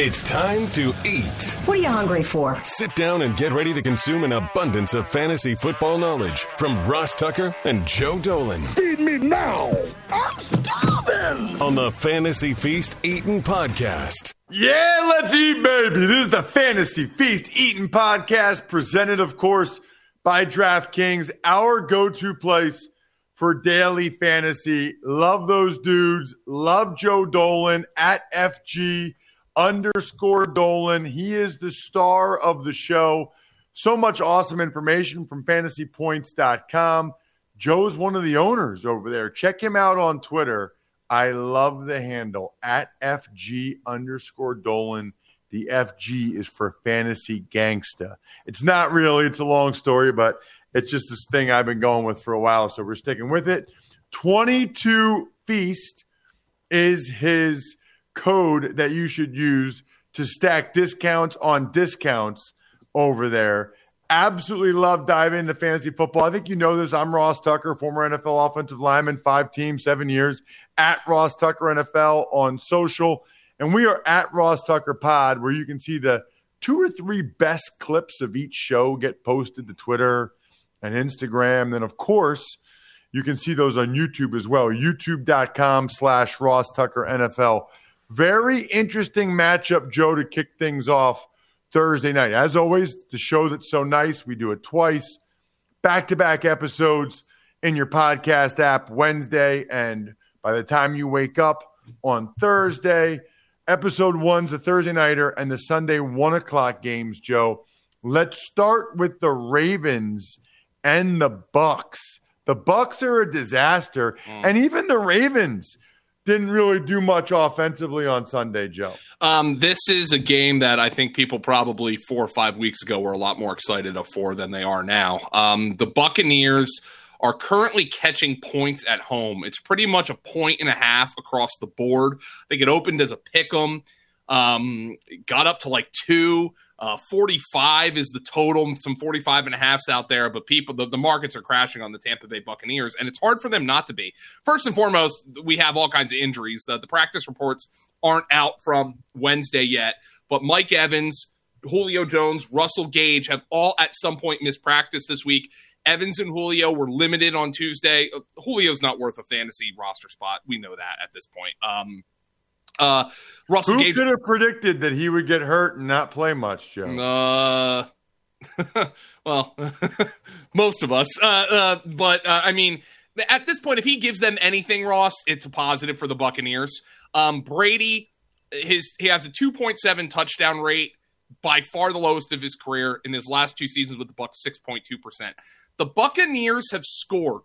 It's time to eat. What are you hungry for? Sit down and get ready to consume an abundance of fantasy football knowledge from Ross Tucker and Joe Dolan. Feed me now. I'm starving. On the Fantasy Feast Eating Podcast. Yeah, let's eat, baby. This is the Fantasy Feast Eating Podcast, presented, of course, by DraftKings, our go to place for daily fantasy. Love those dudes. Love Joe Dolan at FG underscore Dolan. He is the star of the show. So much awesome information from fantasypoints.com. Joe's one of the owners over there. Check him out on Twitter. I love the handle at FG underscore Dolan. The FG is for fantasy gangsta. It's not really, it's a long story, but it's just this thing I've been going with for a while. So we're sticking with it. 22 Feast is his code that you should use to stack discounts on discounts over there. Absolutely love diving into fantasy football. I think you know this. I'm Ross Tucker, former NFL offensive lineman, five teams, seven years, at Ross Tucker NFL on social. And we are at Ross Tucker Pod, where you can see the two or three best clips of each show get posted to Twitter and Instagram. Then, of course, you can see those on YouTube as well. YouTube.com slash Ross Tucker NFL. Very interesting matchup, Joe, to kick things off Thursday night. As always, the show that's so nice, we do it twice, back to back episodes in your podcast app Wednesday. And by the time you wake up on Thursday, episode one's a Thursday nighter and the Sunday one o'clock games, Joe. Let's start with the Ravens and the Bucs. The Bucs are a disaster, mm. and even the Ravens didn't really do much offensively on Sunday, Joe. Um, this is a game that I think people probably four or five weeks ago were a lot more excited for than they are now. Um, the Buccaneers are currently catching points at home. It's pretty much a point and a half across the board. They get opened as a pick 'em, um, got up to like two. Uh, 45 is the total, some 45 and a halfs out there, but people, the, the markets are crashing on the Tampa Bay Buccaneers, and it's hard for them not to be. First and foremost, we have all kinds of injuries. The, the practice reports aren't out from Wednesday yet, but Mike Evans, Julio Jones, Russell Gage have all at some point missed practice this week. Evans and Julio were limited on Tuesday. Uh, Julio's not worth a fantasy roster spot. We know that at this point. Um, uh, Russell Who Gage, could have predicted that he would get hurt and not play much, Joe? Uh, well, most of us. Uh, uh, but uh, I mean, at this point, if he gives them anything, Ross, it's a positive for the Buccaneers. Um, Brady, his he has a 2.7 touchdown rate, by far the lowest of his career in his last two seasons with the Bucs, 6.2 percent. The Buccaneers have scored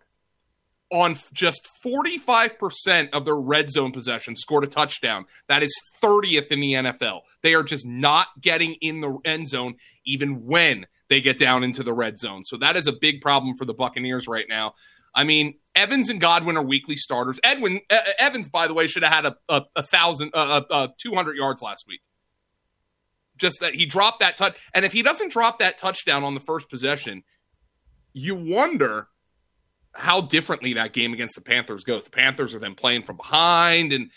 on just 45% of their red zone possession scored a touchdown. That is 30th in the NFL. They are just not getting in the end zone even when they get down into the red zone. So that is a big problem for the Buccaneers right now. I mean, Evans and Godwin are weekly starters. Edwin uh, Evans, by the way, should have had a, a, a thousand, uh, uh, 200 yards last week. Just that he dropped that touch, and if he doesn't drop that touchdown on the first possession, you wonder how differently that game against the Panthers goes. The Panthers are then playing from behind, and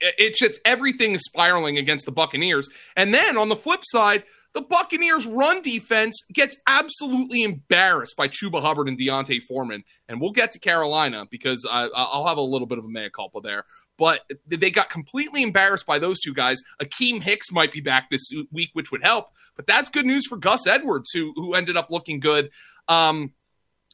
it's just everything is spiraling against the Buccaneers. And then on the flip side, the Buccaneers' run defense gets absolutely embarrassed by Chuba Hubbard and D'Onta Foreman. And we'll get to Carolina because I, will have a little bit of a mea culpa there. But they got completely embarrassed by those two guys. Akiem Hicks might be back this week, which would help. But that's good news for Gus Edwards, who who ended up looking good. Um,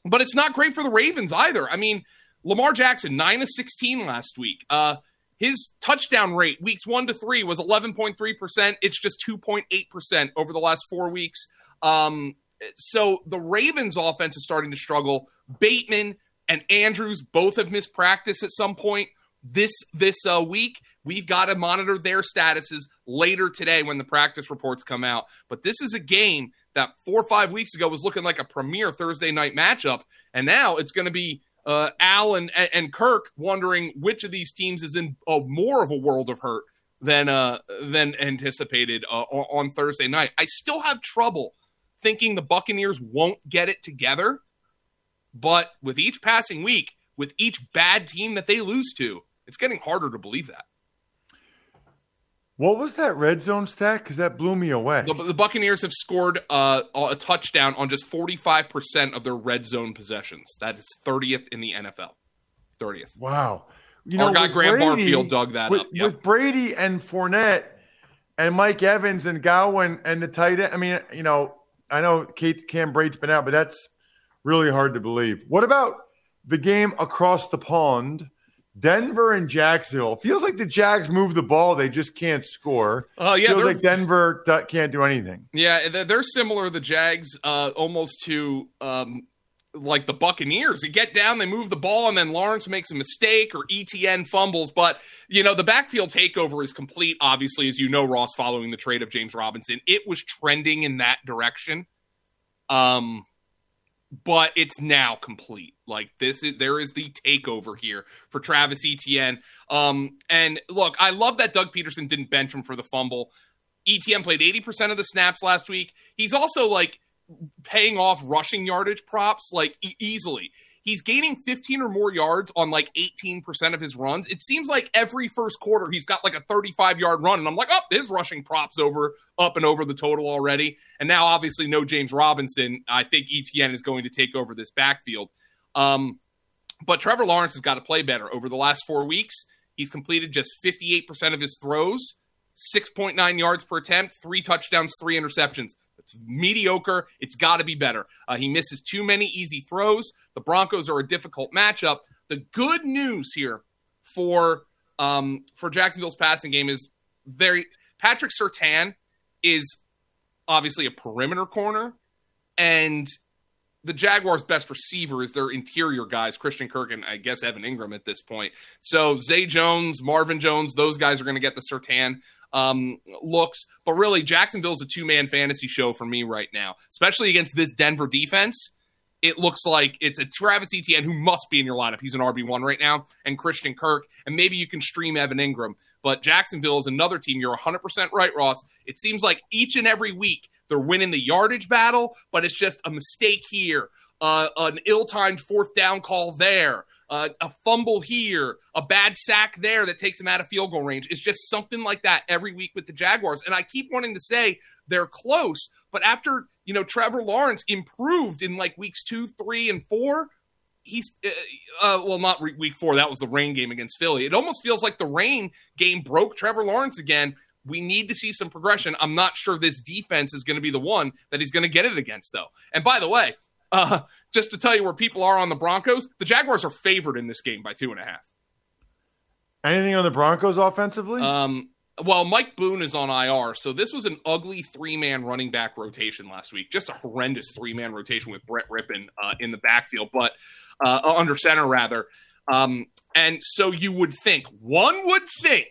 but it's not great for the Ravens either. I mean, Lamar Jackson, 9 of 16 last week. Uh, his touchdown rate, weeks one to three, was 11.3%. It's just 2.8% over the last four weeks. Um, so the Ravens offense is starting to struggle. Bateman and Andrews both have missed practice at some point this this uh, week. We've got to monitor their statuses later today when the practice reports come out. But this is a game that four or five weeks ago was looking like a premier Thursday night matchup, and now it's going to be uh, Al and, and Kirk wondering which of these teams is in uh, more of a world of hurt than uh, than anticipated uh, on Thursday night. I still have trouble thinking the Buccaneers won't get it together, but with each passing week, with each bad team that they lose to, it's getting harder to believe that. What was that red zone stat? Because that blew me away. The, the Buccaneers have scored uh, a touchdown on just 45% of their red zone possessions. That is 30th in the NFL. 30th. Wow. You know, Our guy Graham Brady, Barfield dug that with, up. Yep. With Brady and Fournette and Mike Evans and Godwin and the tight end. I mean, you know, I know Kate Cam Brate's been out, but that's really hard to believe. What about the game across the pond? Denver and Jacksonville. Feels like the Jags move the ball, they just can't score. Oh uh, yeah, feels like Denver can't do anything. Yeah, they're similar. The Jags, uh, almost to um, like the Buccaneers. They get down, they move the ball, and then Lawrence makes a mistake or Etienne fumbles. But, you know, the backfield takeover is complete, obviously, as you know, Ross, following the trade of James Robinson. It was trending in that direction. Um, but it's now complete. Like this is there is the takeover here for Travis Etienne. Um, and look, I love that Doug Pederson didn't bench him for the fumble. Etienne played 80% of the snaps last week. He's also like paying off rushing yardage props like e- easily. He's gaining 15 or more yards on like 18% of his runs. It seems like every first quarter he's got like a 35 yard run, and I'm like, oh, his rushing props over up and over the total already. And now, obviously, no James Robinson. I think Etienne is going to take over this backfield. Um, but Trevor Lawrence has got to play better. Over the last four weeks, he's completed just 58% of his throws, 6.9 yards per attempt, three touchdowns, three interceptions. It's mediocre. It's got to be better. Uh, he misses too many easy throws. The Broncos are a difficult matchup. The good news here for um, for Jacksonville's passing game is very Patrick Surtain is obviously a perimeter corner, and the Jaguars' best receiver is their interior guys, Christian Kirk and I guess Evan Engram at this point. So Zay Jones, Marvin Jones, those guys are going to get the Surtain um, looks. But really, Jacksonville's a two man fantasy show for me right now, especially against this Denver defense. It looks like it's a Travis Etienne who must be in your lineup. He's an RB1 right now, and Christian Kirk, and maybe you can stream Evan Engram. But Jacksonville is another team. You're 100% right, Ross. It seems like each and every week they're winning the yardage battle, but it's just a mistake here, uh, an ill timed fourth down call there, uh, a fumble here, a bad sack there that takes them out of field goal range. It's just something like that every week with the Jaguars. And I keep wanting to say they're close, but after, you know, Trevor Lawrence improved in like weeks two, three, and four, he's uh, uh, well not week four. That was the rain game against philly. It almost feels like the rain game broke trevor lawrence again. We need to see some progression. I'm not sure this defense is going to be the one that he's going to get it against though. And by the way uh, just to tell you where people are on the Broncos, the Jaguars are favored in this game by two and a half. Anything on the Broncos offensively? Um, well, Mike Boone is on IR, so this was an ugly three-man running back rotation last week. Just a horrendous three-man rotation with Brett Rypien uh, in the backfield, but uh, under center rather. Um, and so you would think, one would think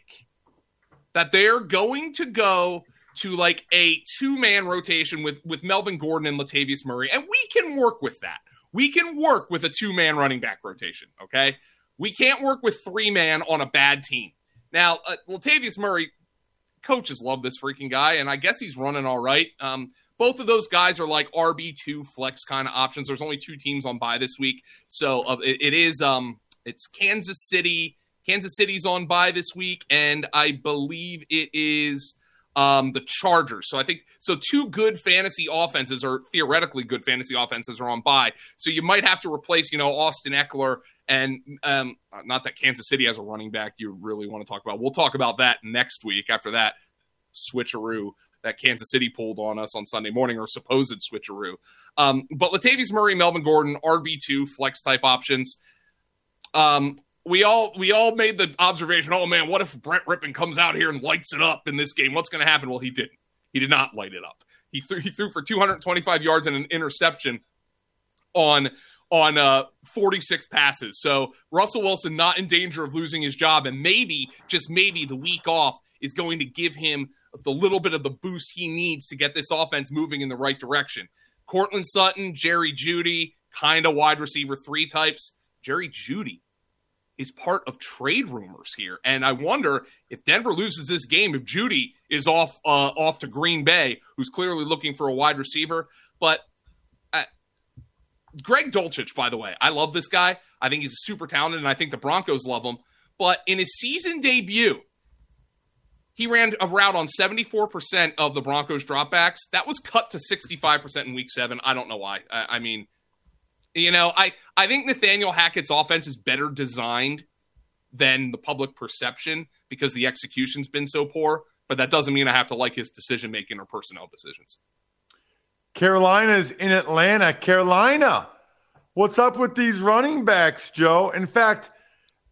that they're going to go to like a two man rotation with with Melvin Gordon and Latavius Murray, and we can work with that. We can work with a two man running back rotation. Okay, we can't work with three man on a bad team. Now, uh, Latavius Murray, coaches love this freaking guy, and I guess he's running all right. Um, both of those guys are like RB two flex kind of options. There's only two teams on bye this week, so uh, it, it is um it's Kansas City. Kansas City's on bye this week, and I believe it is um, the Chargers. So I think so. Two good fantasy offenses, or theoretically good fantasy offenses, are on bye. So you might have to replace, you know, Austin Ekeler and um, not that Kansas City has a running back you really want to talk about. We'll talk about that next week after that switcheroo that Kansas City pulled on us on Sunday morning, or supposed switcheroo. Um, but Latavius Murray, Melvin Gordon, RB two flex type options. Um, we all we all made the observation. Oh man, what if Brett Rypien comes out here and lights it up in this game? What's going to happen? Well, he didn't. He did not light it up. He threw he threw for 225 yards and an interception on on uh, 46 passes. So Russell Wilson not in danger of losing his job, and maybe just maybe the week off is going to give him the little bit of the boost he needs to get this offense moving in the right direction. Courtland Sutton, Jerry Jeudy, kind of wide receiver three types. Jerry Jeudy is part of trade rumors here, and I wonder if Denver loses this game, if Jeudy is off uh, off to Green Bay, who's clearly looking for a wide receiver. But uh, Greg Dulcich, by the way, I love this guy. I think he's super talented, and I think the Broncos love him. But in his season debut, he ran a route on 74% of the Broncos dropbacks. That was cut to 65% in week seven. I don't know why. I, I mean, you know, I, I think Nathaniel Hackett's offense is better designed than the public perception because the execution's been so poor, but that doesn't mean I have to like his decision making or personnel decisions. Carolina's in Atlanta. Carolina, what's up with these running backs, Joe? In fact,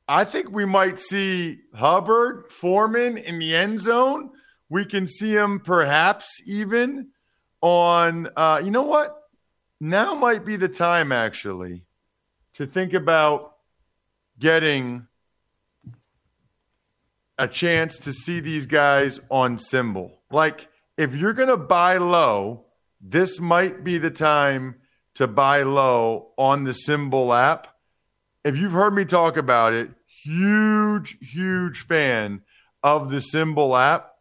I think we might see Hubbard, Foreman in the end zone. We can see him perhaps even on, uh, you know what? Now might be the time, actually, to think about getting a chance to see these guys on SimBull. Like, if you're going to buy low, this might be the time to buy low on the SimBull app. If you've heard me talk about it, huge, huge fan of the SimBull app.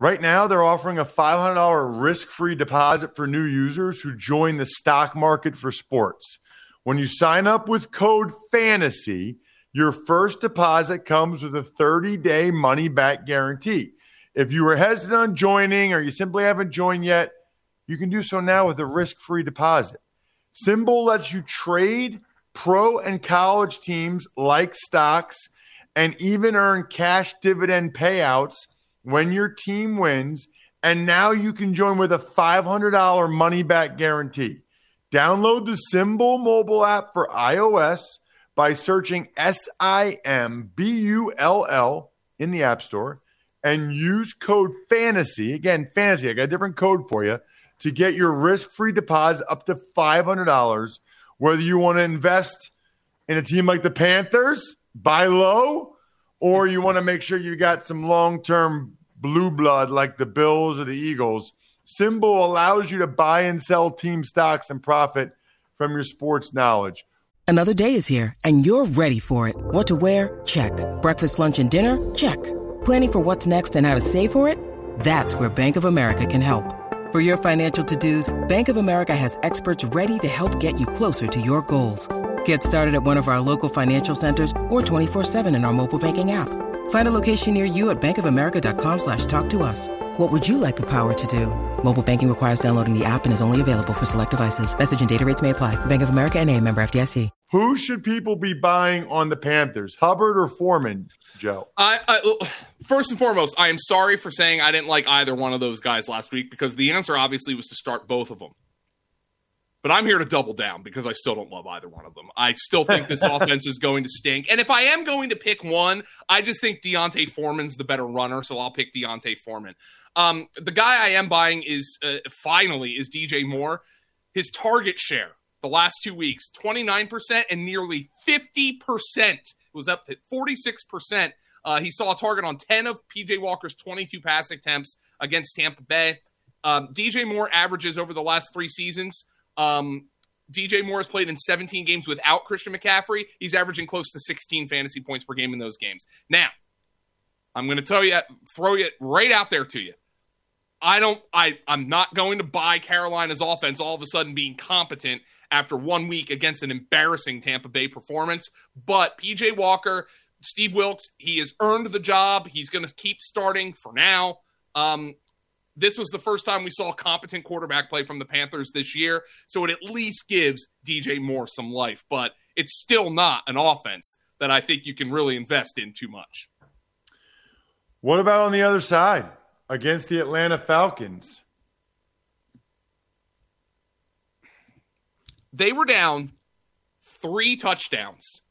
Right now, they're offering a $500 risk free deposit for new users who join the stock market for sports. When you sign up with code FANTASY, your first deposit comes with a 30 day money back guarantee. If you were hesitant on joining or you simply haven't joined yet, you can do so now with a risk free deposit. SimBull lets you trade pro and college teams like stocks and even earn cash dividend payouts when your team wins. And now you can join with a $500 money back guarantee. Download the SimBull mobile app for iOS by searching S I M B U L L in the App Store and use code FANTASY. Again, fantasy, I got a different code for you to get your risk free deposit up to $500. Whether you want to invest in a team like the Panthers, buy low, or you want to make sure you got some long term blue blood like the Bills or the Eagles. SimBull allows you to buy and sell team stocks and profit from your sports knowledge. Another day is here, and you're ready for it. What to wear? Check. Breakfast, lunch, and dinner? Check. Planning for what's next and how to save for it? That's where Bank of America can help. For your financial to-dos, Bank of America has experts ready to help get you closer to your goals. Get started at one of our local financial centers or 24-7 in our mobile banking app. Find a location near you at bankofamerica.com slash talk to us. What would you like the power to do? Mobile banking requires downloading the app and is only available for select devices. Message and data rates may apply. Bank of America and a member FDIC. Who should people be buying on the Panthers, Hubbard or Foreman, Joe? I, I first and foremost, I am sorry for saying I didn't like either one of those guys last week because the answer obviously was to start both of them. But I'm here to double down because I still don't love either one of them. I still think this offense is going to stink. And if I am going to pick one, I just think D'Onta Foreman's the better runner, so I'll pick D'Onta Foreman. Um, the guy I am buying is uh, finally is DJ Moore. His target share the last two weeks 29% and nearly 50%. It was up to 46%. Uh, he saw a target on 10 of PJ Walker's 22 pass attempts against Tampa Bay. Um, DJ Moore averages over the last three seasons um, DJ Moore has played in 17 games without Christian McCaffrey. He's averaging close to 16 fantasy points per game in those games. Now, I'm going to tell you, throw it right out there to you. I don't, I, I'm not going to buy Carolina's offense all of a sudden being competent after one week against an embarrassing Tampa Bay performance. But PJ Walker, Steve Wilks, he has earned the job. He's going to keep starting for now. Um, this was the first time we saw competent quarterback play from the Panthers this year. So it at least gives DJ Moore some life, but it's still not an offense that I think you can really invest in too much. What about on the other side against the Atlanta Falcons? They were down three touchdowns,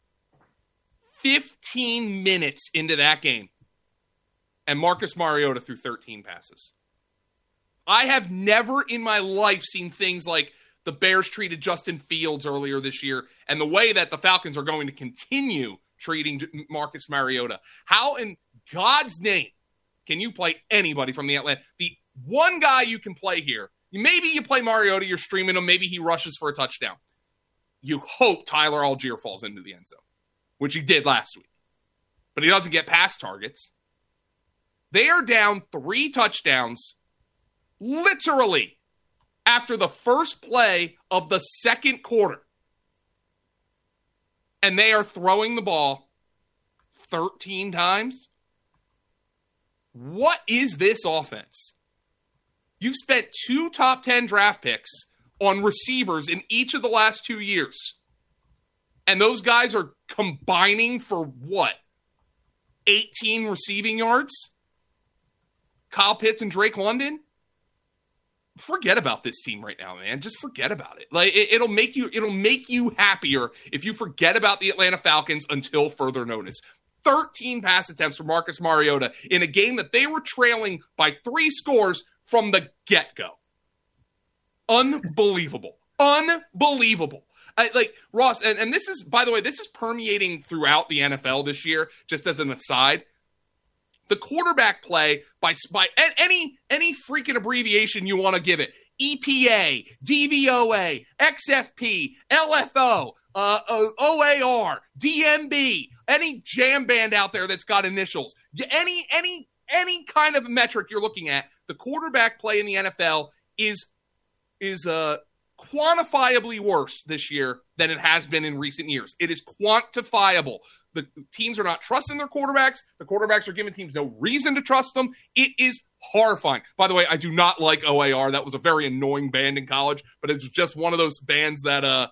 15 minutes into that game, and Marcus Mariota threw 13 passes. I have never in my life seen things like the Bears treated Justin Fields earlier this year and the way that the Falcons are going to continue treating Marcus Mariota. How in God's name can you play anybody from the Atlanta? The one guy you can play here, maybe you play Mariota, you're streaming him, maybe he rushes for a touchdown. You hope Tyler Allgeier falls into the end zone, which he did last week. But he doesn't get past targets. They are down three touchdowns literally after the first play of the second quarter. And they are throwing the ball 13 times. what is this offense? You've spent two top 10 draft picks on receivers in each of the last two years. And those guys are combining for what? 18 receiving yards? Kyle Pitts and Drake London? Forget about this team right now, man. Just forget about it. Like it, it'll make you it'll make you happier if you forget about the Atlanta Falcons until further notice. 13 pass attempts for Marcus Mariota in a game that they were trailing by three scores from the get go. Unbelievable. Unbelievable. I, like Ross, and, and this is, by the way, this is permeating throughout the NFL this year, just as an aside. The quarterback play by by any any freaking abbreviation you want to give it, EPA, DVOA, XFP, LFO, uh, uh, OAR, DMB, any jam band out there that's got initials, any any any kind of metric you're looking at, the quarterback play in the NFL is is uh quantifiably worse this year than it has been in recent years. It is quantifiable. The teams are not trusting their quarterbacks. The quarterbacks are giving teams no reason to trust them. It is horrifying. By the way, I do not like OAR. That was a very annoying band in college, but it's just one of those bands that uh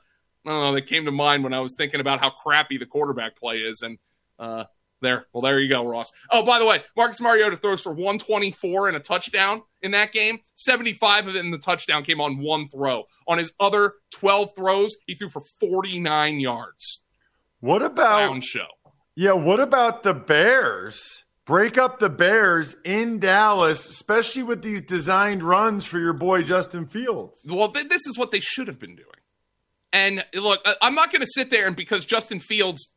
I don't know, that came to mind when I was thinking about how crappy the quarterback play is and uh there. Well, there you go, Ross. Oh, by the way, Marcus Mariota throws for 124 and a touchdown in that game. 75 of it in the touchdown came on one throw. On his other 12 throws, he threw for 49 yards. What about Clown show? Yeah, what about the Bears? Break up the Bears in Dallas, especially with these designed runs for your boy Justin Fields. Well, th- this is what they should have been doing. And look, I'm not going to sit there and because Justin Fields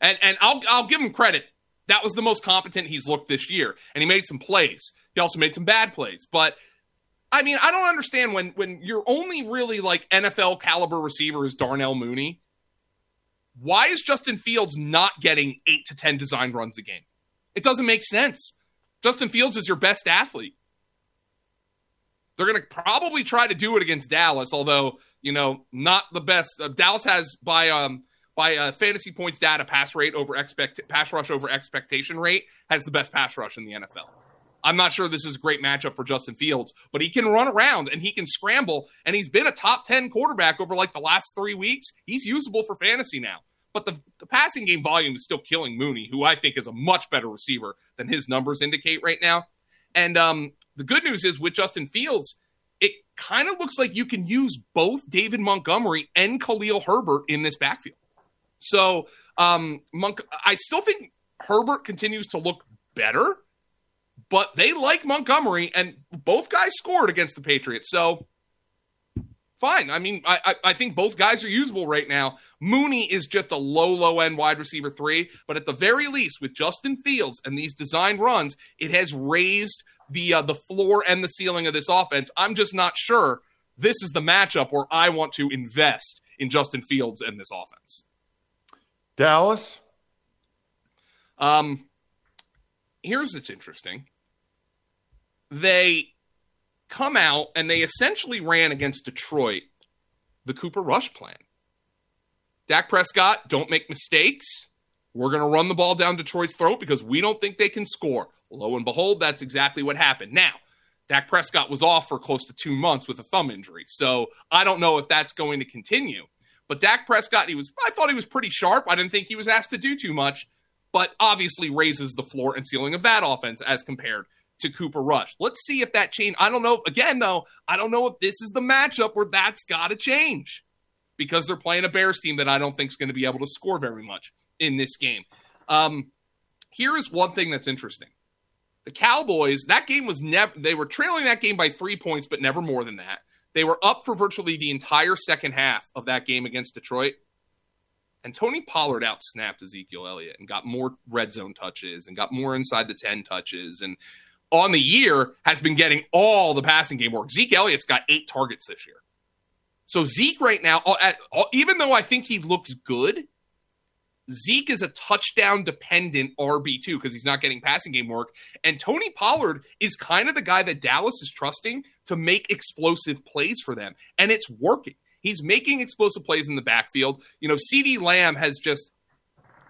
and and I'll I'll give him credit. That was the most competent he's looked this year, and he made some plays. He also made some bad plays, but I mean, I don't understand when when your only really like NFL caliber receiver is Darnell Mooney. Why is Justin Fields not getting eight to ten design runs a game? It doesn't make sense. Justin Fields is your best athlete. They're going to probably try to do it against Dallas, although you know not the best. Uh, Dallas has by um by uh, fantasy points data pass rate over expect pass rush over expectation rate has the best pass rush in the NFL. I'm not sure this is a great matchup for Justin Fields, but he can run around and he can scramble, and he's been a top 10 quarterback over like the last three weeks. He's usable for fantasy now. But the, the passing game volume is still killing Mooney, who I think is a much better receiver than his numbers indicate right now. And um, the good news is with Justin Fields, it kind of looks like you can use both David Montgomery and Khalil Herbert in this backfield. So um, Monk, I still think Herbert continues to look better, but they like Montgomery, and both guys scored against the Patriots. So fine. I mean, I, I think both guys are usable right now. Mooney is just a low, low end wide receiver three, but at the very least, with Justin Fields and these designed runs, it has raised the uh, the floor and the ceiling of this offense. I'm just not sure this is the matchup where I want to invest in Justin Fields and this offense. Dallas. Um, here's what's interesting. They come out and they essentially ran against Detroit the Cooper Rush plan. Dak Prescott, don't make mistakes. We're going to run the ball down Detroit's throat because we don't think they can score. Lo and behold, that's exactly what happened. Now, Dak Prescott was off for close to two months with a thumb injury. So I don't know if that's going to continue. But Dak Prescott, he was I thought he was pretty sharp. I didn't think he was asked to do too much, but obviously raises the floor and ceiling of that offense as compared to Cooper Rush. Let's see if that change. I don't know. Again, though, I don't know if this is the matchup where that's got to change because they're playing a Bears team that I don't think is going to be able to score very much in this game. Um, here is one thing that's interesting. The Cowboys, that game was never, they were trailing that game by three points, but never more than that. They were up for virtually the entire second half of that game against Detroit. And Tony Pollard outsnapped Ezekiel Elliott and got more red zone touches and got more inside the 10 touches. And on the year has been getting all the passing game work. Zeke Elliott's got eight targets this year. So Zeke right now, even though I think he looks good, Zeke is a touchdown dependent RB2 because he's not getting passing game work. And Tony Pollard is kind of the guy that Dallas is trusting to make explosive plays for them. And it's working. He's making explosive plays in the backfield. You know, CeeDee Lamb has just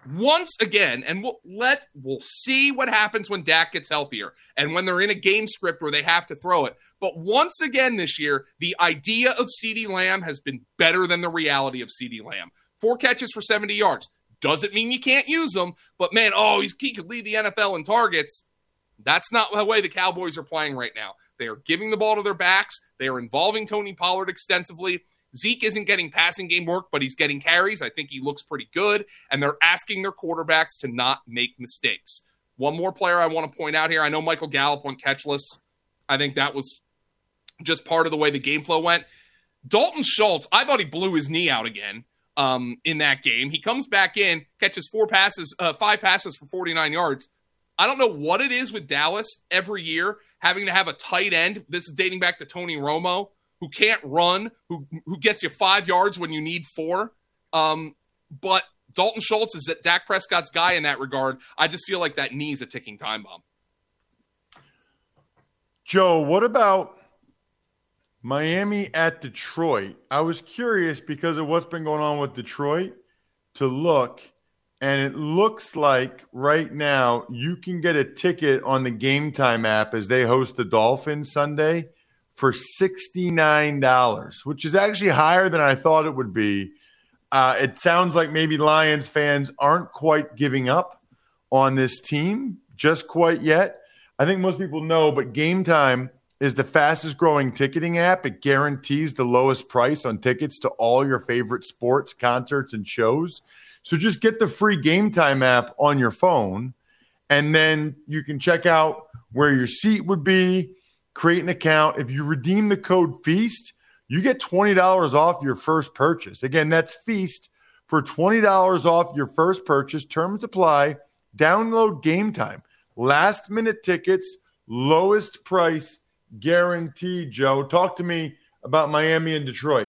once again, and we'll let we'll see what happens when Dak gets healthier and when they're in a game script where they have to throw it. But once again this year, the idea of CeeDee Lamb has been better than the reality of CeeDee Lamb. Four catches for 70 yards. Doesn't mean you can't use them, but man, oh, he's, he could lead the NFL in targets. That's not the way the Cowboys are playing right now. They are giving the ball to their backs. They are involving Tony Pollard extensively. Zeke isn't getting passing game work, but he's getting carries. I think he looks pretty good. And they're asking their quarterbacks to not make mistakes. One more player I want to point out here. I know Michael Gallup went catchless. I think that was just part of the way the game flow went. Dalton Schultz, I thought he blew his knee out again um, in that game. He comes back in, catches four passes, uh, five passes for 49 yards. I don't know what it is with Dallas every year having to have a tight end. This is dating back to Tony Romo who can't run, who who gets you five yards when you need four. Um, but Dalton Schultz is that Dak Prescott's guy in that regard. I just feel like that knee's a ticking time bomb. Joe, what about Miami at Detroit? I was curious because of what's been going on with Detroit to look, and it looks like right now you can get a ticket on the Game Time app as they host the Dolphins Sunday for $69, which is actually higher than I thought it would be. Uh, it sounds like maybe Lions fans aren't quite giving up on this team just quite yet. I think most people know, but Game Time is the fastest growing ticketing app. It guarantees the lowest price on tickets to all your favorite sports, concerts, and shows. So just get the free Game Time app on your phone, and then you can check out where your seat would be create an account. If you redeem the code FEAST, you get $20 off your first purchase. Again, that's FEAST for $20 off your first purchase. Terms apply. Download game time. Last minute tickets, lowest price guaranteed, Joe. Talk to me about Miami and Detroit.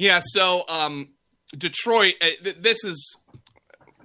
Yeah, so um, Detroit, th- this is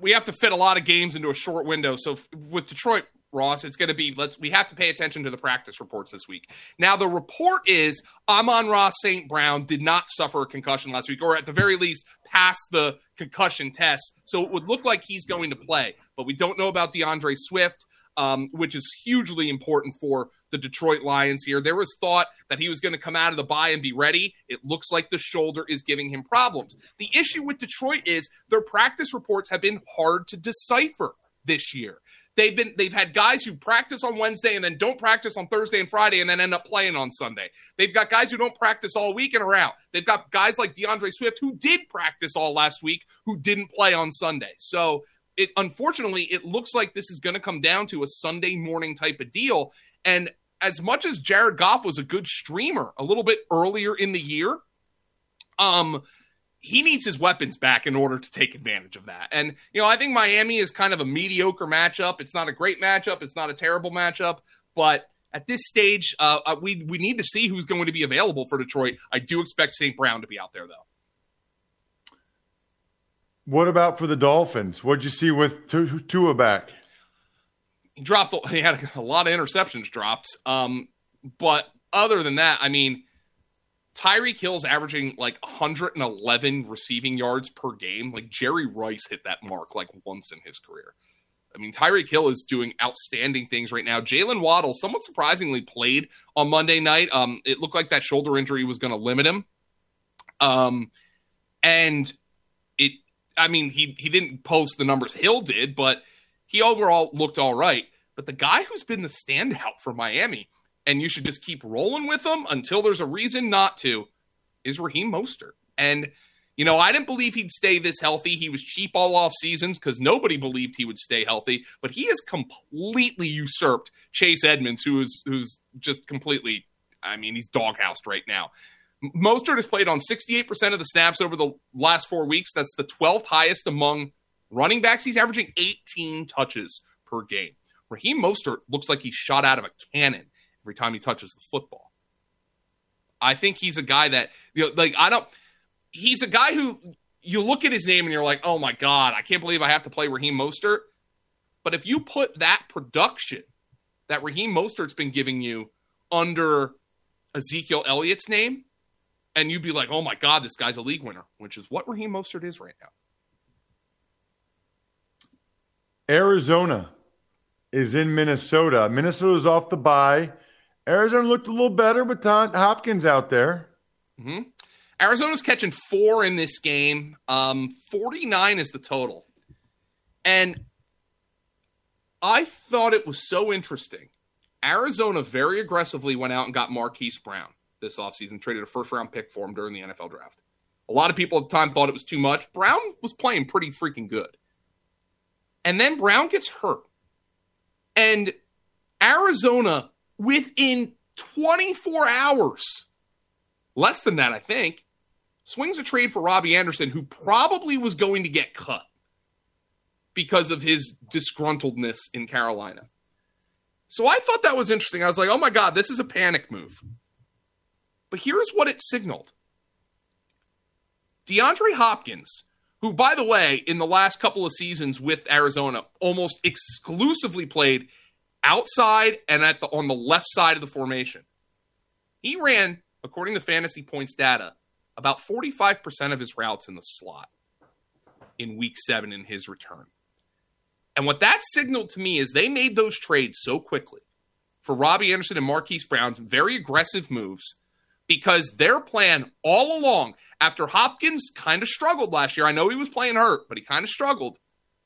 we have to fit a lot of games into a short window. So with Detroit, Ross, it's going to be let's we have to pay attention to the practice reports this week. Now the report is Amon-Ra St. Brown did not suffer a concussion last week, or at the very least passed the concussion test. So it would look like he's going to play, but we don't know about D'Andre Swift um, which is hugely important for the Detroit Lions here. There was thought that he was going to come out of the bye and be ready. It looks like the shoulder is giving him problems. The issue with Detroit is their practice reports have been hard to decipher this year. They've been they've had guys who practice on Wednesday and then don't practice on Thursday and Friday and then end up playing on Sunday. They've got guys who don't practice all week and are out. They've got guys like D'Andre Swift who did practice all last week who didn't play on Sunday. So it unfortunately it looks like this is going to come down to a Sunday morning type of deal. And as much as Jared Goff was a good streamer a little bit earlier in the year, um, he needs his weapons back in order to take advantage of that. And you know, I think Miami is kind of a mediocre matchup. It's not a great matchup. It's not a terrible matchup, but at this stage, uh, uh we we need to see who's going to be available for Detroit. I do expect St. Brown to be out there though. What about for the Dolphins? What'd you see with Tua back? He dropped. He had a lot of interceptions dropped. Um, but other than that, I mean, Tyreek Hill's averaging like 111 receiving yards per game. Like Jerry Rice hit that mark like once in his career. I mean, Tyreek Hill is doing outstanding things right now. Jaylen Waddle, somewhat surprisingly, played on Monday night. Um, it looked like that shoulder injury was going to limit him. Um, and it I mean, he he didn't post the numbers Hill did, but he overall looked all right. But the guy who's been the standout for Miami, and you should just keep rolling with him until there's a reason not to, is Raheem Mostert. And you know, I didn't believe he'd stay this healthy. He was cheap all off seasons because nobody believed he would stay healthy. But he has completely usurped Chase Edmonds, who is who's just completely. I mean, he's doghoused right now. Mostert has played on 68% of the snaps over the last four weeks. That's the 12th highest among Running backs, he's averaging 18 touches per game. Raheem Mostert looks like he's shot out of a cannon every time he touches the football. I think he's a guy that, you know, like, I don't, he's a guy who you look at his name and you're like, oh my God, I can't believe I have to play Raheem Mostert. But if you put that production that Raheem Mostert's been giving you under Ezekiel Elliott's name, and you'd be like, oh my God, this guy's a league winner, which is what Raheem Mostert is right now. Arizona is in Minnesota. Minnesota's off the bye. Arizona looked a little better with Hopkins out there. Mm-hmm. Arizona's catching four in this game. Um, 49 is the total. And I thought it was so interesting. Arizona very aggressively went out and got Marquise Brown this offseason, traded a first round pick for him during the NFL draft. A lot of people at the time thought it was too much. Brown was playing pretty freaking good. And then Brown gets hurt. And Arizona, within 24 hours, less than that, I think, swings a trade for Robbie Anderson, who probably was going to get cut because of his disgruntledness in Carolina. So I thought that was interesting. I was like, oh my God, this is a panic move. But here's what it signaled DeAndre Hopkins, who, by the way, in the last couple of seasons with Arizona, almost exclusively played outside and at the on the left side of the formation. He ran, according to fantasy points data, about 45% of his routes in the slot in week seven in his return. And what that signaled to me is they made those trades so quickly for Robbie Anderson and Marquise Brown's very aggressive moves because their plan all along, after Hopkins kind of struggled last year, I know he was playing hurt, but he kind of struggled,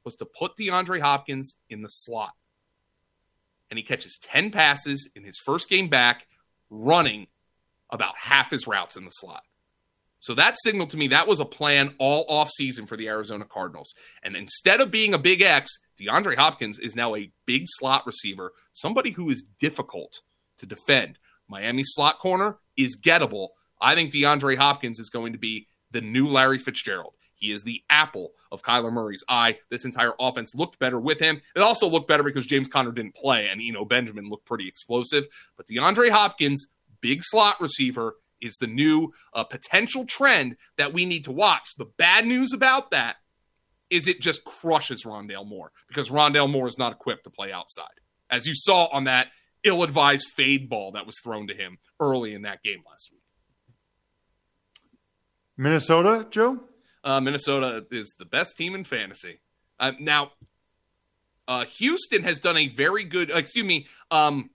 was to put DeAndre Hopkins in the slot. And he catches 10 passes in his first game back, running about half his routes in the slot. So that signaled to me that was a plan all off season for the Arizona Cardinals. And instead of being a big X, DeAndre Hopkins is now a big slot receiver, somebody who is difficult to defend. Miami slot corner is gettable. I think DeAndre Hopkins is going to be the new Larry Fitzgerald. He is the apple of Kyler Murray's eye. This entire offense looked better with him. It also looked better because James Conner didn't play and Eno Benjamin looked pretty explosive. But DeAndre Hopkins, big slot receiver, is the new uh, potential trend that we need to watch. The bad news about that is it just crushes Rondale Moore because Rondale Moore is not equipped to play outside. As you saw on that ill advised fade ball that was thrown to him early in that game last week. Minnesota, Joe? Uh, Minnesota is the best team in fantasy. Uh, now, uh, Houston has done a very good, excuse me, um,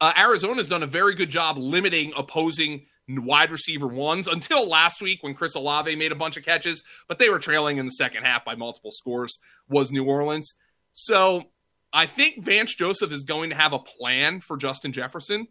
uh, Arizona has done a very good job limiting opposing wide receiver ones until last week when Chris Olave made a bunch of catches, but they were trailing in the second half by multiple scores, was New Orleans. So I think Vance Joseph is going to have a plan for Justin Jefferson.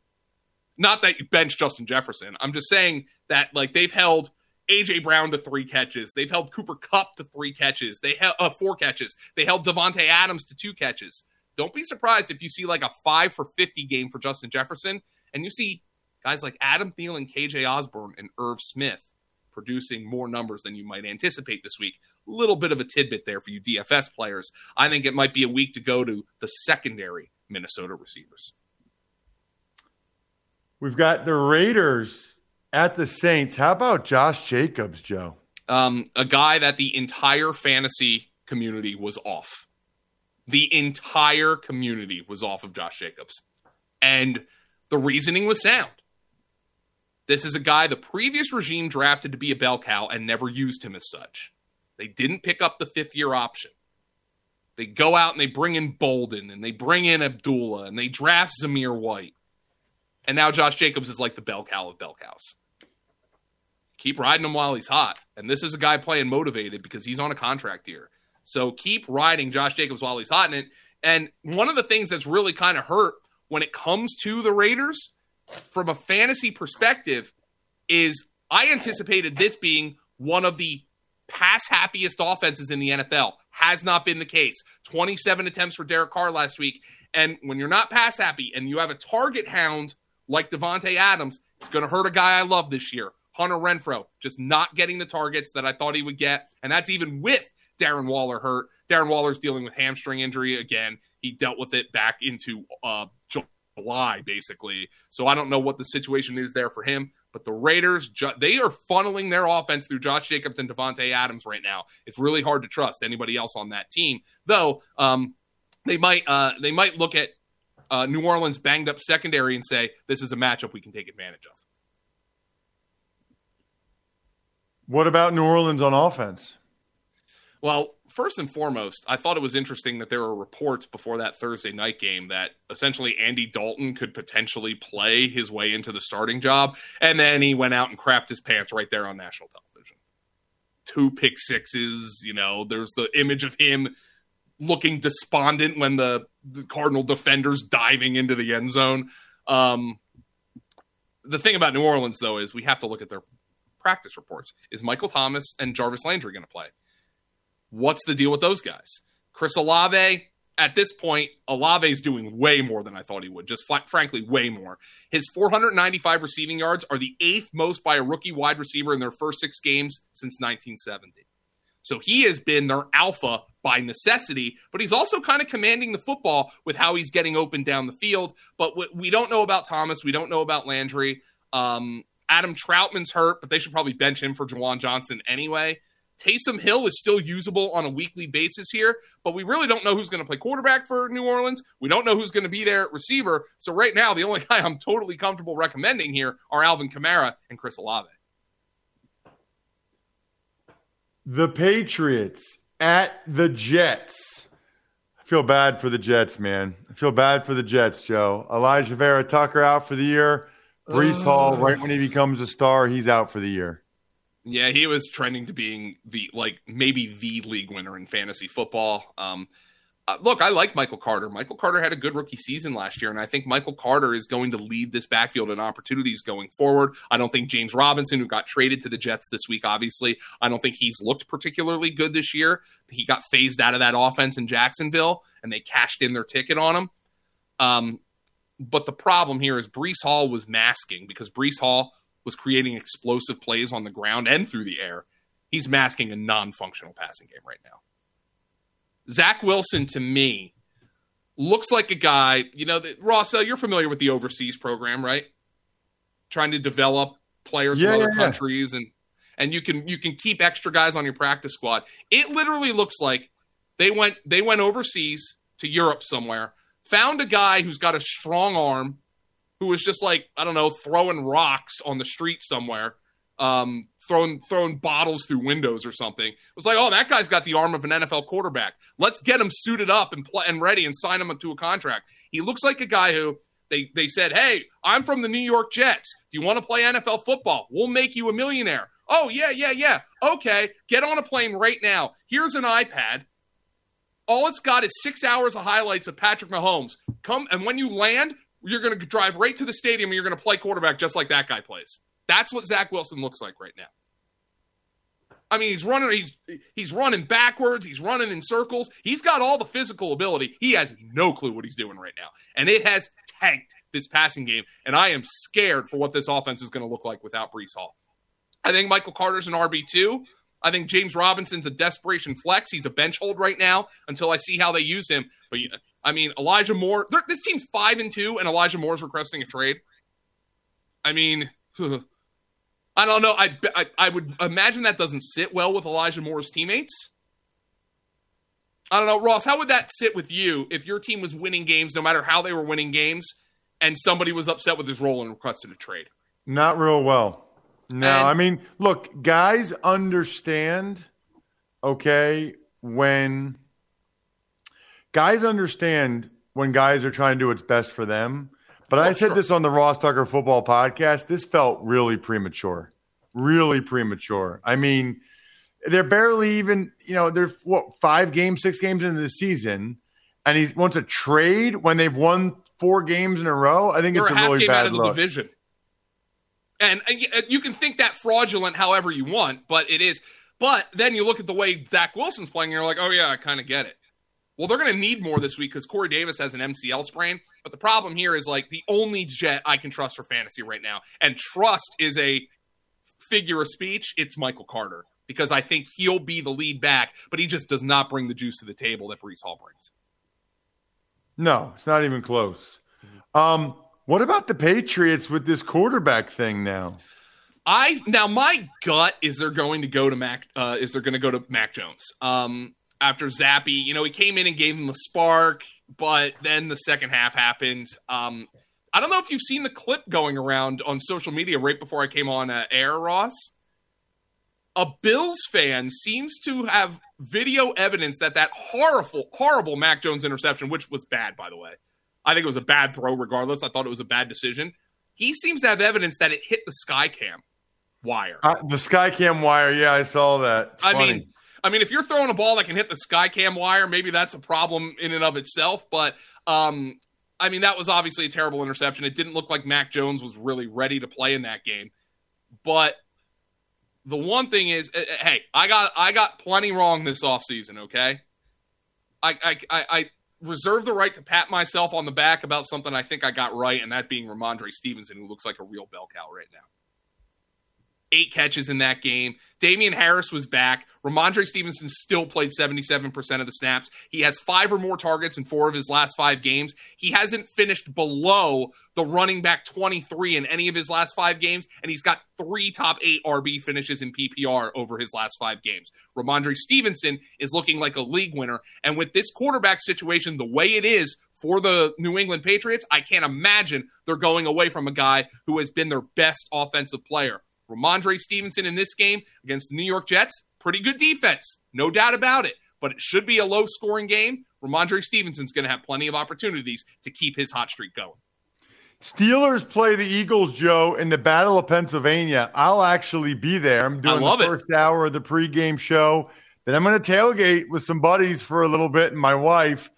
Not that you bench Justin Jefferson. I'm just saying that like they've held AJ Brown to three catches. They've held Cooper Kupp to three catches. They have uh, four catches. They held Davante Adams to two catches. Don't be surprised if you see like a five for 50 game for Justin Jefferson and you see guys like Adam Thielen, KJ Osborn, and Irv Smith producing more numbers than you might anticipate this week. A little bit of a tidbit there for you DFS players. I think it might be a week to go to the secondary Minnesota receivers. We've got the Raiders at the Saints. How about Josh Jacobs, Joe? Um, a guy that the entire fantasy community was off. The entire community was off of Josh Jacobs. And the reasoning was sound. This is a guy the previous regime drafted to be a bell cow and never used him as such. They didn't pick up the fifth year option. They go out and they bring in Bolden and they bring in Abdullah and they draft Zamir White. And now Josh Jacobs is like the bell cow of bell cows. Keep riding him while he's hot. And this is a guy playing motivated because he's on a contract here. So keep riding Josh Jacobs while he's hot. And, and one of the things that's really kind of hurt when it comes to the Raiders from a fantasy perspective is I anticipated this being one of the pass happiest offenses in the NFL. Has not been the case. 27 attempts for Derek Carr last week. And when you're not pass happy and you have a target hound like Davante Adams, it's going to hurt a guy I love this year. Hunter Renfrow just not getting the targets that I thought he would get. And that's even with Darren Waller hurt. Darren Waller's dealing with hamstring injury again. He dealt with it back into uh, July, basically. So I don't know what the situation is there for him. But the Raiders, they are funneling their offense through Josh Jacobs and Davante Adams right now. It's really hard to trust anybody else on that team, though. Um, they might uh, they might look at uh, New Orleans banged up secondary and say this is a matchup we can take advantage of. What about New Orleans on offense? Well, first and foremost, I thought it was interesting that there were reports before that Thursday night game that essentially Andy Dalton could potentially play his way into the starting job. And then he went out and crapped his pants right there on national television. Two pick sixes, you know, there's the image of him looking despondent when the, the Cardinal defenders diving into the end zone. Um, the thing about New Orleans, though, is we have to look at their practice reports. Is Michael Thomas and Jarvis Landry going to play? What's the deal with those guys? Chris Olave, at this point, Olave is doing way more than I thought he would. Just fl- frankly, way more. His 495 receiving yards are the eighth most by a rookie wide receiver in their first six games since 1970. So he has been their alpha by necessity, but he's also kind of commanding the football with how he's getting open down the field. But we don't know about Thomas. We don't know about Landry. Um, Adam Trautman's hurt, but they should probably bench him for Juwan Johnson anyway. Taysom Hill is still usable on a weekly basis here, but we really don't know who's going to play quarterback for New Orleans. We don't know who's going to be there at receiver. So right now, the only guy I'm totally comfortable recommending here are Alvin Kamara and Chris Olave. The Patriots at the Jets. I feel bad for the Jets, man. I feel bad for the Jets, Joe. Alijah Vera-Tucker out for the year. Breece. Hall, right when he becomes a star, he's out for the year. Yeah, he was trending to being the like maybe the league winner in fantasy football. Um, uh, look, I like Michael Carter. Michael Carter had a good rookie season last year, and I think Michael Carter is going to lead this backfield in opportunities going forward. I don't think James Robinson, who got traded to the Jets this week, obviously, I don't think he's looked particularly good this year. He got phased out of that offense in Jacksonville, and they cashed in their ticket on him. Um, but the problem here is Breece Hall was masking because Breece Hall was creating explosive plays on the ground and through the air. He's masking a non functional passing game right now. Zach Wilson, to me, looks like a guy, you know, that, Ross, uh, you're familiar with the overseas program, right? Trying to develop players yeah, from other yeah, countries yeah. and and you can you can keep extra guys on your practice squad. It literally looks like they went they went overseas to Europe somewhere, found a guy who's got a strong arm who was just like I don't know throwing rocks on the street somewhere, um, throwing throwing bottles through windows or something. It was like, oh, that guy's got the arm of an NFL quarterback. Let's get him suited up and play and ready and sign him to a contract. He looks like a guy who they they said, hey, I'm from the New York Jets. Do you want to play NFL football? We'll make you a millionaire. Oh yeah, yeah, yeah. Okay, get on a plane right now. Here's an iPad. All it's got is six hours of highlights of Patrick Mahomes. Come and when you land, you're going to drive right to the stadium and you're going to play quarterback just like that guy plays. That's what Zach Wilson looks like right now. I mean, he's running. He's he's running backwards. He's running in circles. He's got all the physical ability. He has no clue what he's doing right now, and it has tanked this passing game. And I am scared for what this offense is going to look like without Breece Hall. I think Michael Carter's an RB two. I think James Robinson's a desperation flex. He's a bench hold right now until I see how they use him. But I mean, Elijah Moore. This team's five and two, and Elijah Moore's requesting a trade. I mean, I don't know. I, I, I would imagine that doesn't sit well with Elijah Moore's teammates. I don't know, Ross. How would that sit with you if your team was winning games, no matter how they were winning games, and somebody was upset with his role and requested a trade? Not real well. No, and, I mean, look, guys understand. Okay, when guys understand when guys are trying to do what's best for them. But oh, I said sure. this on the Ross Tucker football podcast. This felt really premature, really premature. I mean, they're barely even, you know, they're what five games, six games into the season, and he wants a trade when they've won four games in a row. I think they're it's a, a really bad look. division. And you can think that fraudulent however you want, but it is. But then you look at the way Zach Wilson's playing, and you're like, oh yeah, I kind of get it. Well, they're going to need more this week because Corey Davis has an MCL sprain. But the problem here is like the only jet I can trust for fantasy right now, and trust is a figure of speech. It's Michael Carter. because I think he'll be the lead back, but he just does not bring the juice to the table that Breece Hall brings. No, it's not even close. Um, what about the Patriots with this quarterback thing now? I now my gut is they're going to go to Mac. Uh, is they're going to go to Mac Jones. Um, after Zappe. you know, he came in and gave him a spark, but then the second half happened. Um, I don't know if you've seen the clip going around on social media right before I came on uh, air, Ross. A Bills fan seems to have video evidence that that horrible, horrible Mac Jones interception, which was bad, by the way. I think it was a bad throw, regardless. I thought it was a bad decision. He seems to have evidence that it hit the Skycam wire. Uh, the Skycam wire, yeah, I saw that. It's I funny. mean, I mean, if you're throwing a ball that can hit the Skycam wire, maybe that's a problem in and of itself. But um, I mean, that was obviously a terrible interception. It didn't look like Mac Jones was really ready to play in that game. But the one thing is, uh, uh, hey, I got I got plenty wrong this offseason, okay? I, I I I reserve the right to pat myself on the back about something I think I got right, and that being Rhamondre Stevenson, who looks like a real bell cow right now eight catches in that game. Damien Harris was back. Rhamondre Stevenson still played 77% of the snaps. He has five or more targets in four of his last five games. He hasn't finished below the running back 23 in any of his last five games, and he's got three top eight RB finishes in PPR over his last five games. Rhamondre Stevenson is looking like a league winner. And with this quarterback situation the way it is, for the New England Patriots, I can't imagine they're going away from a guy who has been their best offensive player. Rhamondre Stevenson in this game against the New York Jets, pretty good defense, no doubt about it. But it should be a low scoring game. Rhamondre Stevenson's going to have plenty of opportunities to keep his hot streak going. Steelers play the Eagles, Joe, in the Battle of Pennsylvania. I'll actually be there. I'm doing the love it. first hour of the pregame show. Then I'm going to tailgate with some buddies for a little bit and my wife.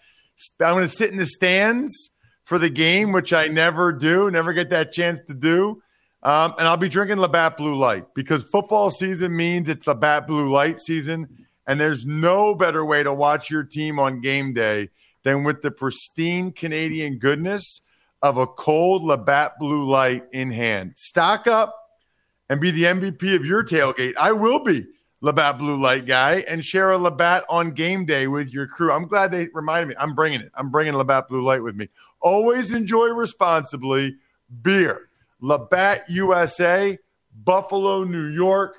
I'm going to sit in the stands for the game, which I never do, never get that chance to do. Um, and I'll be drinking Labatt Blue Light because football season means it's Labatt Blue Light season. And there's no better way to watch your team on game day than with the pristine Canadian goodness of a cold Labatt Blue Light in hand. Stock up and be the MVP of your tailgate. I will be Labatt Blue Light guy and share a Labatt on game day with your crew. I'm glad they reminded me. I'm bringing it. I'm bringing Labatt Blue Light with me. Always enjoy responsibly. Beer. Labatt USA, Buffalo, New York.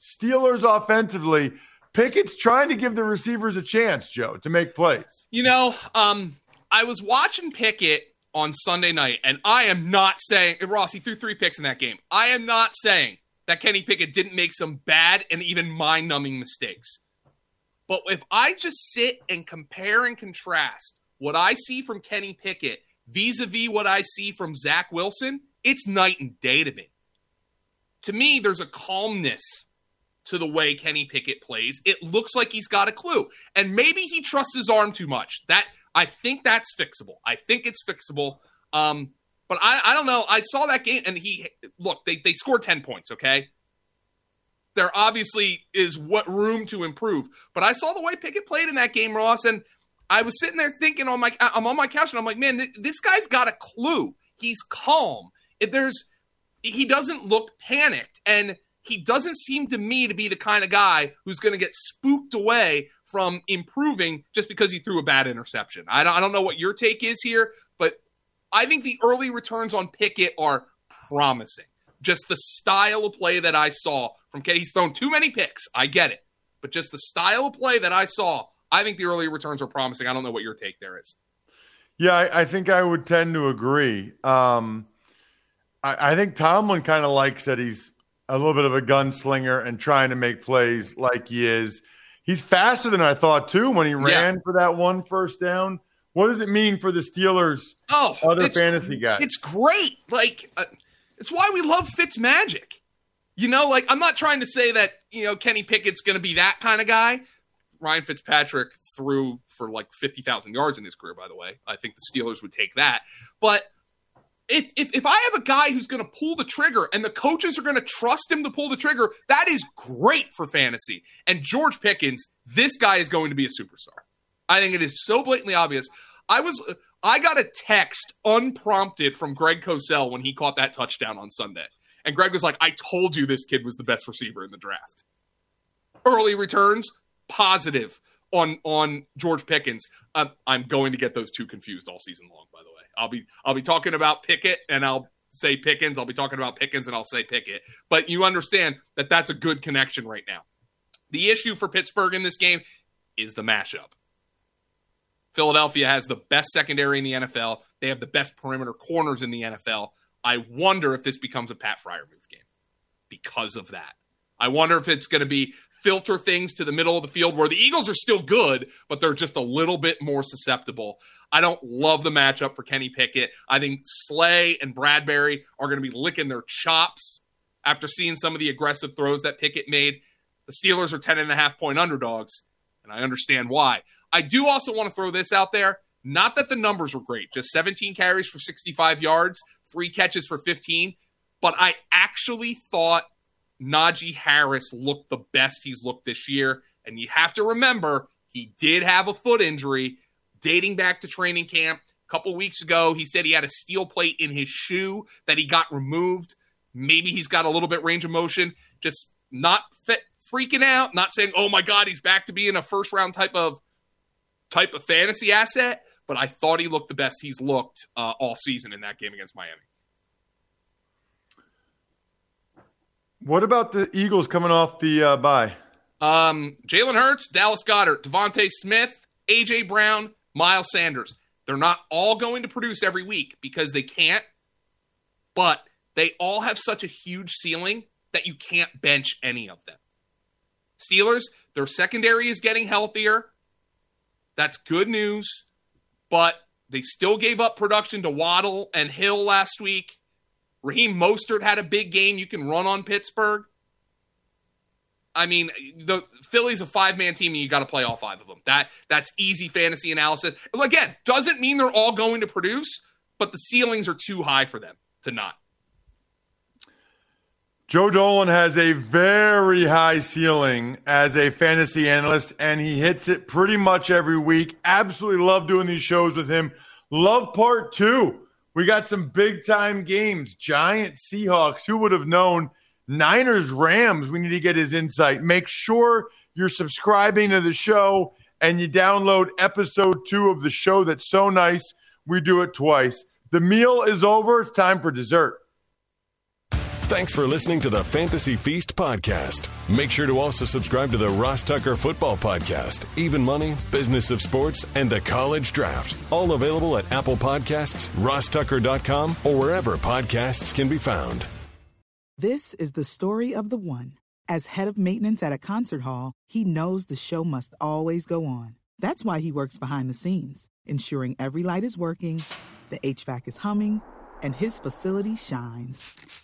Steelers offensively. Pickett's trying to give the receivers a chance, Joe, to make plays. You know, um, I was watching Pickett on Sunday night, and I am not saying Ross, he threw three picks in that game. I am not saying that Kenny Pickett didn't make some bad and even mind numbing mistakes. But if I just sit and compare and contrast what I see from Kenny Pickett vis a vis what I see from Zach Wilson, it's night and day to me. To me, there's a calmness to the way Kenny Pickett plays. It looks like he's got a clue. And maybe he trusts his arm too much. That I think that's fixable. I think it's fixable. Um, but I, I don't know. I saw that game and he look, they, they scored 10 points, okay? There obviously is what room to improve. But I saw the way Pickett played in that game, Ross, and I was sitting there thinking on my I'm on my couch and I'm like, man, th- this guy's got a clue. He's calm. If there's he doesn't look panicked and he doesn't seem to me to be the kind of guy who's going to get spooked away from improving just because he threw a bad interception. I don't, I don't know what your take is here, but I think the early returns on Pickett are promising. Just the style of play that I saw from Kenny. He's thrown too many picks. I get it. But just the style of play that I saw, I think the early returns are promising. I don't know what your take there is. Yeah, I, I think I would tend to agree. Um, I, I think Tomlin kind of likes that he's a little bit of a gunslinger and trying to make plays like he is. He's faster than I thought too when he ran Yeah. for that one first down. What does it mean for the Steelers? Oh, Other fantasy guys. It's great. Like uh, it's why we love Fitz magic. You know, like I'm not trying to say that you know Kenny Pickett's going to be that kind of guy. Ryan Fitzpatrick threw for like fifty thousand yards in his career. By the way, I think the Steelers would take that. But if if, if I have a guy who's going to pull the trigger and the coaches are going to trust him to pull the trigger, that is great for fantasy. And George Pickens, this guy is going to be a superstar. I think it is so blatantly obvious. I was I got a text unprompted from Greg Cosell when he caught that touchdown on Sunday. And Greg was like, "I told you this kid was the best receiver in the draft." early returns, positive on on George Pickens. Uh, I'm going to get those two confused all season long. By the way, I'll be I'll be talking about Pickett and I'll say Pickens. I'll be talking about Pickens and I'll say Pickett. But you understand that that's a good connection right now. The issue for Pittsburgh in this game is the mashup. Philadelphia has the best secondary in the NFL. They have the best perimeter corners in the NFL. I wonder if this becomes a Pat Freiermuth game because of that. I wonder if it's going to be filter things to the middle of the field where the Eagles are still good, but they're just a little bit more susceptible. I don't love the matchup for Kenny Pickett. I think Slay and Bradberry are going to be licking their chops after seeing some of the aggressive throws that Pickett made. The Steelers are 10 and a half point underdogs, and I understand why. I do also want to throw this out there. Not that the numbers were great, just 17 carries for 65 yards, three catches for 15, but I actually thought Najee Harris looked the best he's looked this year. And you have to remember, he did have a foot injury dating back to training camp. A couple weeks ago, he said he had a steel plate in his shoe that he got removed. Maybe he's got a little bit range of motion. Just not fit, freaking out, not saying, "Oh my God, he's back to being a first round type of type of fantasy asset." But I thought he looked the best he's looked uh, all season in that game against Miami. What about the Eagles coming off the uh, bye? Um, Jalen Hurts, Dallas Goedert, DeVonta Smith, AJ Brown, Miles Sanders. They're not all going to produce every week because they can't, but they all have such a huge ceiling that you can't bench any of them. Steelers, their secondary is getting healthier. That's good news, but they still gave up production to Waddle and Hill last week. Raheem Mostert had a big game. You can run on Pittsburgh. I mean, the Philly's a five man team, and you got to play all five of them. That that's easy fantasy analysis. Again, doesn't mean they're all going to produce, but the ceilings are too high for them to not. Joe Dolan has a very high ceiling as a fantasy analyst, and he hits it pretty much every week. Absolutely love doing these shows with him. Love part two. We got some big time games. Giant Seahawks. Who would have known? Niners Rams. We need to get his insight. Make sure you're subscribing to the show and you download episode two of the show that's so nice. We do it twice. The meal is over. It's time for dessert. Thanks for listening to the Fantasy Feast podcast. Make sure to also subscribe to the Ross Tucker Football Podcast, Even Money, Business of Sports, and the College Draft. All available at Apple Podcasts, rosstucker.com, or wherever podcasts can be found. This is the story of the one. As head of maintenance at a concert hall, he knows the show must always go on. That's why he works behind the scenes, ensuring every light is working, the HVAC is humming, and his facility shines.